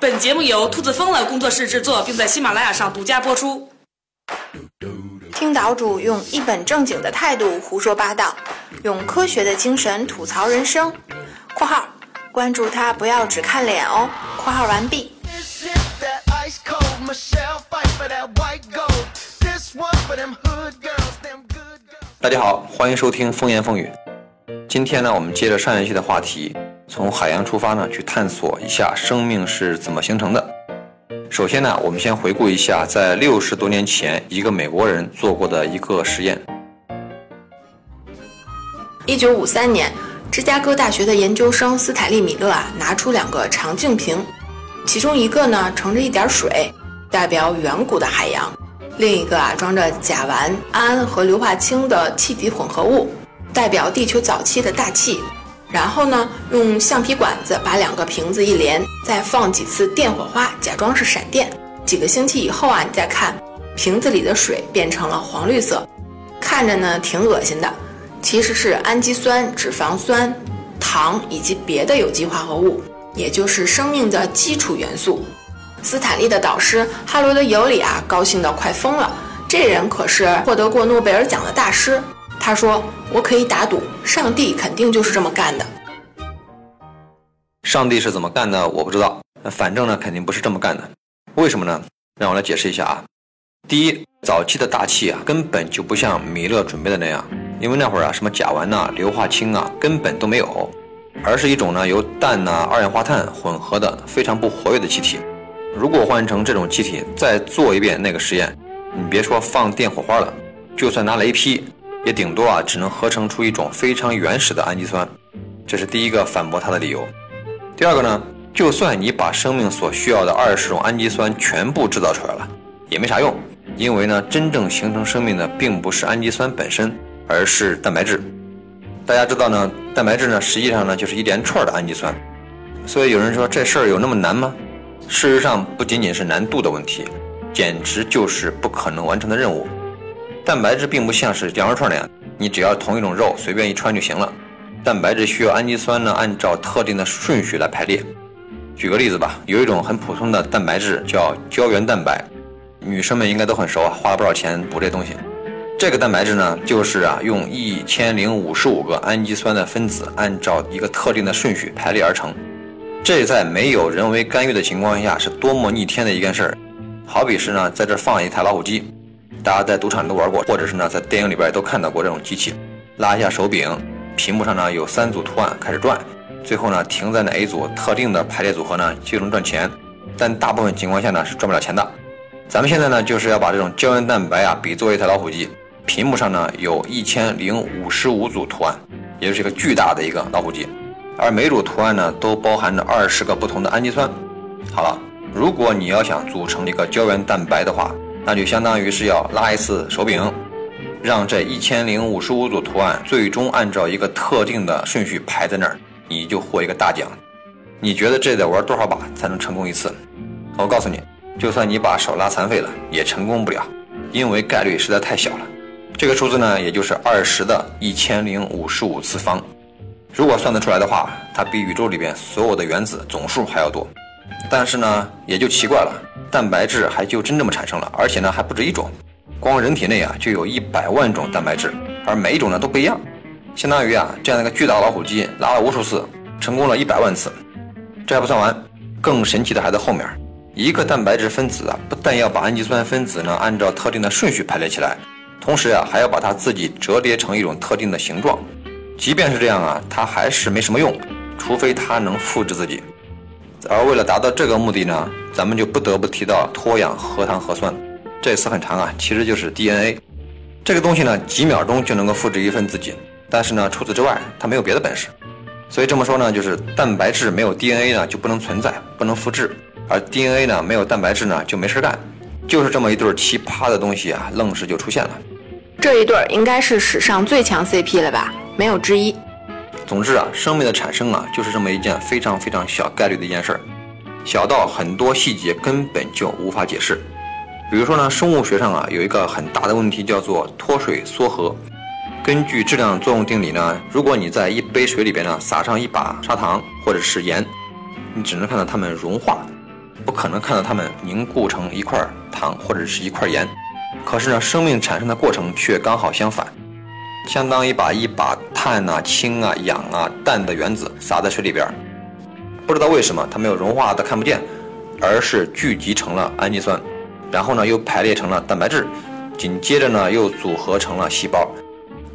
本节目由兔子疯了工作室制作，并在喜马拉雅上独家播出。听岛主用一本正经的态度胡说八道，用科学的精神吐槽人生。（括号关注他，不要只看脸哦。）（括号完毕。）大家好，欢迎收听风言风语。今天呢，我们接着上一期的话题。从海洋出发呢，去探索一下生命是怎么形成的。首先呢，我们先回顾一下，在六十多年前，一个美国人做过的一个实验。一九五三年，芝加哥大学的研究生斯坦利·米勒啊，拿出两个长镜瓶，其中一个呢盛着一点水，代表远古的海洋；另一个啊装着甲烷、氨和硫化氢的气体混合物，代表地球早期的大气。然后呢，用橡皮管子把两个瓶子一连，再放几次电火花，假装是闪电。几个星期以后啊，你再看，瓶子里的水变成了黄绿色，看着呢挺恶心的，其实是氨基酸、脂肪酸、糖以及别的有机化合物，也就是生命的基础元素。斯坦利的导师哈罗德·尤里啊，高兴得快疯了，这人可是获得过诺贝尔奖的大师。他说：“我可以打赌，上帝肯定就是这么干的。上帝是怎么干的，我不知道。反正呢，肯定不是这么干的。为什么呢？让我来解释一下啊。第一，早期的大气啊，根本就不像米勒准备的那样，因为那会儿啊，什么甲烷呐、硫化氢啊，根本都没有，而是一种呢由氮呐、二氧化碳混合的非常不活跃的气体。如果换成这种气体，再做一遍那个实验，你别说放电火花了，就算拿雷劈。”也顶多啊，只能合成出一种非常原始的氨基酸，这是第一个反驳他的理由。第二个呢，就算你把生命所需要的二十种氨基酸全部制造出来了，也没啥用，因为呢，真正形成生命的并不是氨基酸本身，而是蛋白质。大家知道呢，蛋白质呢，实际上呢就是一连串的氨基酸。所以有人说这事儿有那么难吗？事实上，不仅仅是难度的问题，简直就是不可能完成的任务。蛋白质并不像是羊肉串那样，你只要同一种肉随便一穿就行了。蛋白质需要氨基酸呢，按照特定的顺序来排列。举个例子吧，有一种很普通的蛋白质叫胶原蛋白，女生们应该都很熟啊，花了不少钱补这东西。这个蛋白质呢，就是啊，用一千零五十五个氨基酸的分子按照一个特定的顺序排列而成。这在没有人为干预的情况下，是多么逆天的一件事儿。好比是呢，在这放一台老虎机。大家在赌场都玩过，或者是呢，在电影里边都看到过这种机器，拉一下手柄，屏幕上呢有三组图案开始转，最后呢停在哪一组特定的排列组合呢就能赚钱，但大部分情况下呢是赚不了钱的。咱们现在呢就是要把这种胶原蛋白啊比作一台老虎机，屏幕上呢有一千零五十五组图案，也就是一个巨大的一个老虎机，而每组图案呢都包含着二十个不同的氨基酸。好了，如果你要想组成一个胶原蛋白的话，那就相当于是要拉一次手柄，让这一千零五十五组图案最终按照一个特定的顺序排在那儿，你就获一个大奖。你觉得这得玩多少把才能成功一次？我告诉你，就算你把手拉残废了，也成功不了，因为概率实在太小了。这个数字呢，也就是二十的一千零五十五次方。如果算得出来的话，它比宇宙里边所有的原子总数还要多。但是呢，也就奇怪了。蛋白质还就真这么产生了，而且呢还不止一种，光人体内啊就有一百万种蛋白质，而每一种呢都不一样，相当于啊这样的一个巨大老虎机拉了无数次，成功了一百万次。这还不算完，更神奇的还在后面。一个蛋白质分子啊，不但要把氨基酸分子呢按照特定的顺序排列起来，同时呀还要把它自己折叠成一种特定的形状。即便是这样啊，它还是没什么用，除非它能复制自己。而为了达到这个目的呢，咱们就不得不提到脱氧核糖核酸，这词很长啊，其实就是 DNA。这个东西呢，几秒钟就能够复制一份自己，但是呢，除此之外，它没有别的本事。所以这么说呢，就是蛋白质没有 DNA 呢就不能存在，不能复制；而 DNA 呢没有蛋白质呢就没事干。就是这么一对奇葩的东西啊，愣是就出现了。这一对应该是史上最强 CP 了吧？没有之一。总之啊，生命的产生啊，就是这么一件非常非常小概率的一件事儿，小到很多细节根本就无法解释。比如说呢，生物学上啊有一个很大的问题叫做脱水缩合。根据质量作用定理呢，如果你在一杯水里边呢撒上一把砂糖或者是盐，你只能看到它们融化，不可能看到它们凝固成一块糖或者是一块盐。可是呢，生命产生的过程却刚好相反，相当于把一把碳啊、氢啊、氧啊、氮的原子撒在水里边，不知道为什么它没有融化的看不见，而是聚集成了氨基酸，然后呢又排列成了蛋白质，紧接着呢又组合成了细胞。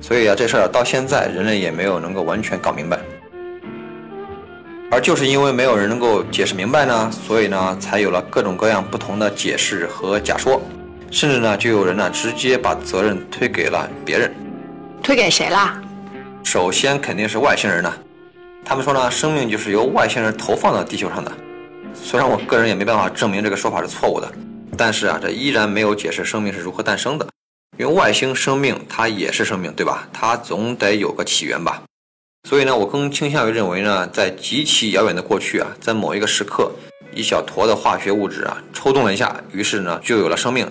所以啊，这事儿到现在人类也没有能够完全搞明白。而就是因为没有人能够解释明白呢，所以呢才有了各种各样不同的解释和假说。甚至呢，就有人呢直接把责任推给了别人，推给谁啦？首先肯定是外星人呢。他们说呢，生命就是由外星人投放到地球上的。虽然我个人也没办法证明这个说法是错误的，但是啊，这依然没有解释生命是如何诞生的。因为外星生命它也是生命，对吧？它总得有个起源吧。所以呢，我更倾向于认为呢，在极其遥远的过去啊，在某一个时刻，一小坨的化学物质啊抽动了一下，于是呢，就有了生命。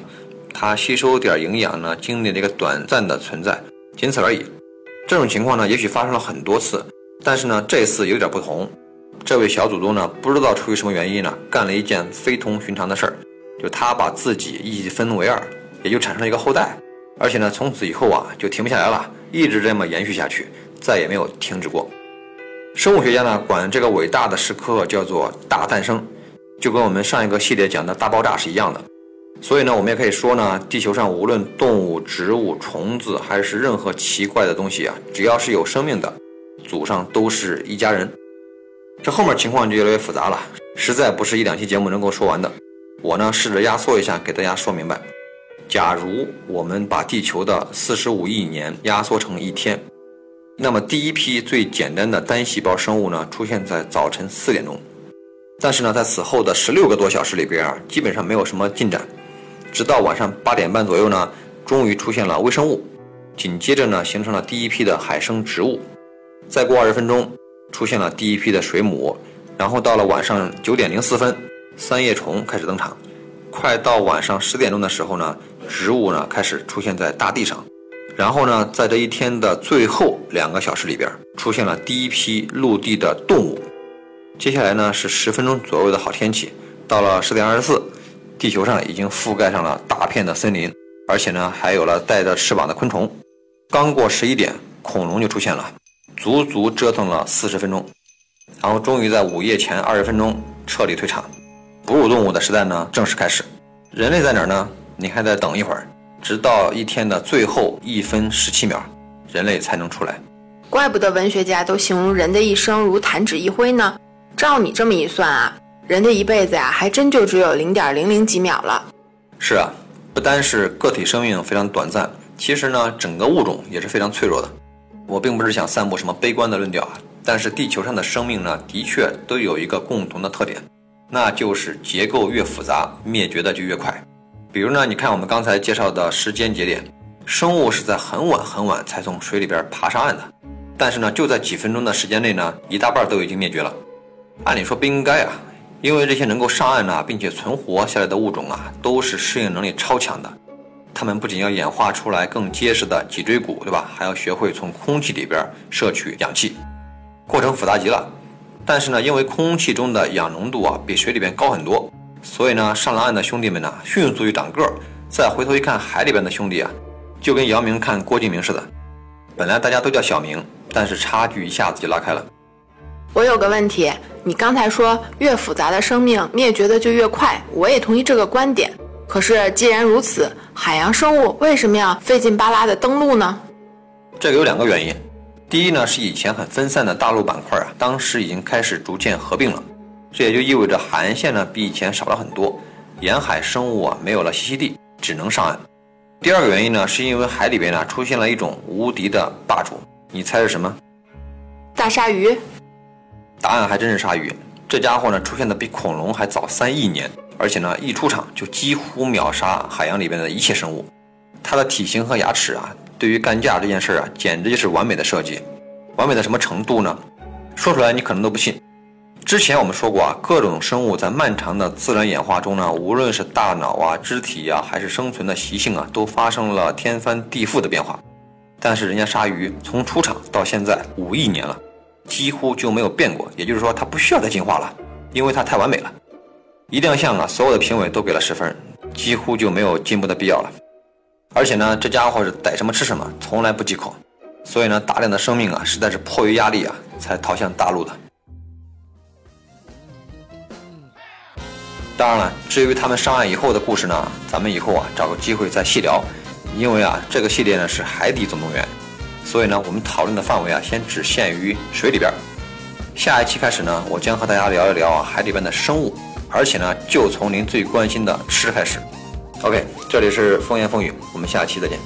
它吸收点营养呢，经历了一个短暂的存在，仅此而已。这种情况呢，也许发生了很多次，但是呢，这次有点不同。这位小祖宗呢，不知道出于什么原因呢，干了一件非同寻常的事儿，就他把自己一分为二，也就产生了一个后代，而且呢，从此以后啊，就停不下来了，一直这么延续下去，再也没有停止过。生物学家呢，管这个伟大的时刻叫做大诞生，就跟我们上一个系列讲的大爆炸是一样的。所以呢，我们也可以说呢，地球上无论动物、植物、虫子，还是任何奇怪的东西啊，只要是有生命的，祖上都是一家人。这后面情况就越来越复杂了，实在不是一两期节目能够说完的。我呢，试着压缩一下，给大家说明白。假如我们把地球的四十五亿年压缩成一天，那么第一批最简单的单细胞生物呢，出现在早晨四点钟，但是呢，在此后的十六个多小时里边啊，基本上没有什么进展。直到晚上八点半左右呢，终于出现了微生物，紧接着呢，形成了第一批的海生植物。再过二十分钟，出现了第一批的水母，然后到了晚上九点零四分，三叶虫开始登场。快到晚上十点钟的时候呢，植物呢开始出现在大地上。然后呢，在这一天的最后两个小时里边，出现了第一批陆地的动物。接下来呢是十分钟左右的好天气，到了十点二十四。地球上已经覆盖上了大片的森林，而且呢，还有了带着翅膀的昆虫。刚过十一点，恐龙就出现了，足足折腾了四十分钟，然后终于在午夜前二十分钟彻底退场。哺乳动物的时代呢，正式开始。人类在哪儿呢？你还得等一会儿，直到一天的最后一分十七秒，人类才能出来。怪不得文学家都形容人的一生如弹指一挥呢。照你这么一算啊。人的一辈子呀，还真就只有零点零零几秒了。是啊，不单是个体生命非常短暂，其实呢，整个物种也是非常脆弱的。我并不是想散布什么悲观的论调啊，但是地球上的生命呢，的确都有一个共同的特点，那就是结构越复杂，灭绝的就越快。比如呢，你看我们刚才介绍的时间节点，生物是在很晚很晚才从水里边爬上岸的，但是呢，就在几分钟的时间内呢，一大半都已经灭绝了。按理说不应该啊。因为这些能够上岸呢，并且存活下来的物种啊，都是适应能力超强的。它们不仅要演化出来更结实的脊椎骨，对吧？还要学会从空气里边摄取氧气，过程复杂极了。但是呢，因为空气中的氧浓度啊比水里边高很多，所以呢，上了岸的兄弟们呢，迅速就长个儿。再回头一看海里边的兄弟啊，就跟姚明看郭敬明似的。本来大家都叫小明，但是差距一下子就拉开了。我有个问题，你刚才说越复杂的生命灭绝的就越快，我也同意这个观点。可是既然如此，海洋生物为什么要费劲巴拉的登陆呢？这个有两个原因。第一呢，是以前很分散的大陆板块啊，当时已经开始逐渐合并了，这也就意味着海岸线呢比以前少了很多，沿海生物啊没有了栖息地，只能上岸。第二个原因呢，是因为海里边呢出现了一种无敌的霸主，你猜是什么？大鲨鱼。答案还真是鲨鱼，这家伙呢出现的比恐龙还早三亿年，而且呢一出场就几乎秒杀海洋里边的一切生物。它的体型和牙齿啊，对于干架这件事儿啊，简直就是完美的设计。完美的什么程度呢？说出来你可能都不信。之前我们说过啊，各种生物在漫长的自然演化中呢，无论是大脑啊、肢体呀，还是生存的习性啊，都发生了天翻地覆的变化。但是人家鲨鱼从出场到现在五亿年了。几乎就没有变过，也就是说它不需要再进化了。因为它太完美了。一亮相啊，所有的评委都给了十分，几乎就没有进步的必要了。而且呢，这家伙是逮什么吃什么，从来不忌口，所以呢，大量的生命啊，实在是迫于压力啊，才逃向大陆的。当然了，至于他们上岸以后的故事呢，咱们以后啊找个机会再细聊。因为啊，这个系列呢是海底总动员，所以呢，我们讨论的范围啊先只限于水里边。下一期开始呢，我将和大家聊一聊啊海里边的生物，而且呢，就从您最关心的吃开始。OK，这里是风言风语，我们下期再见。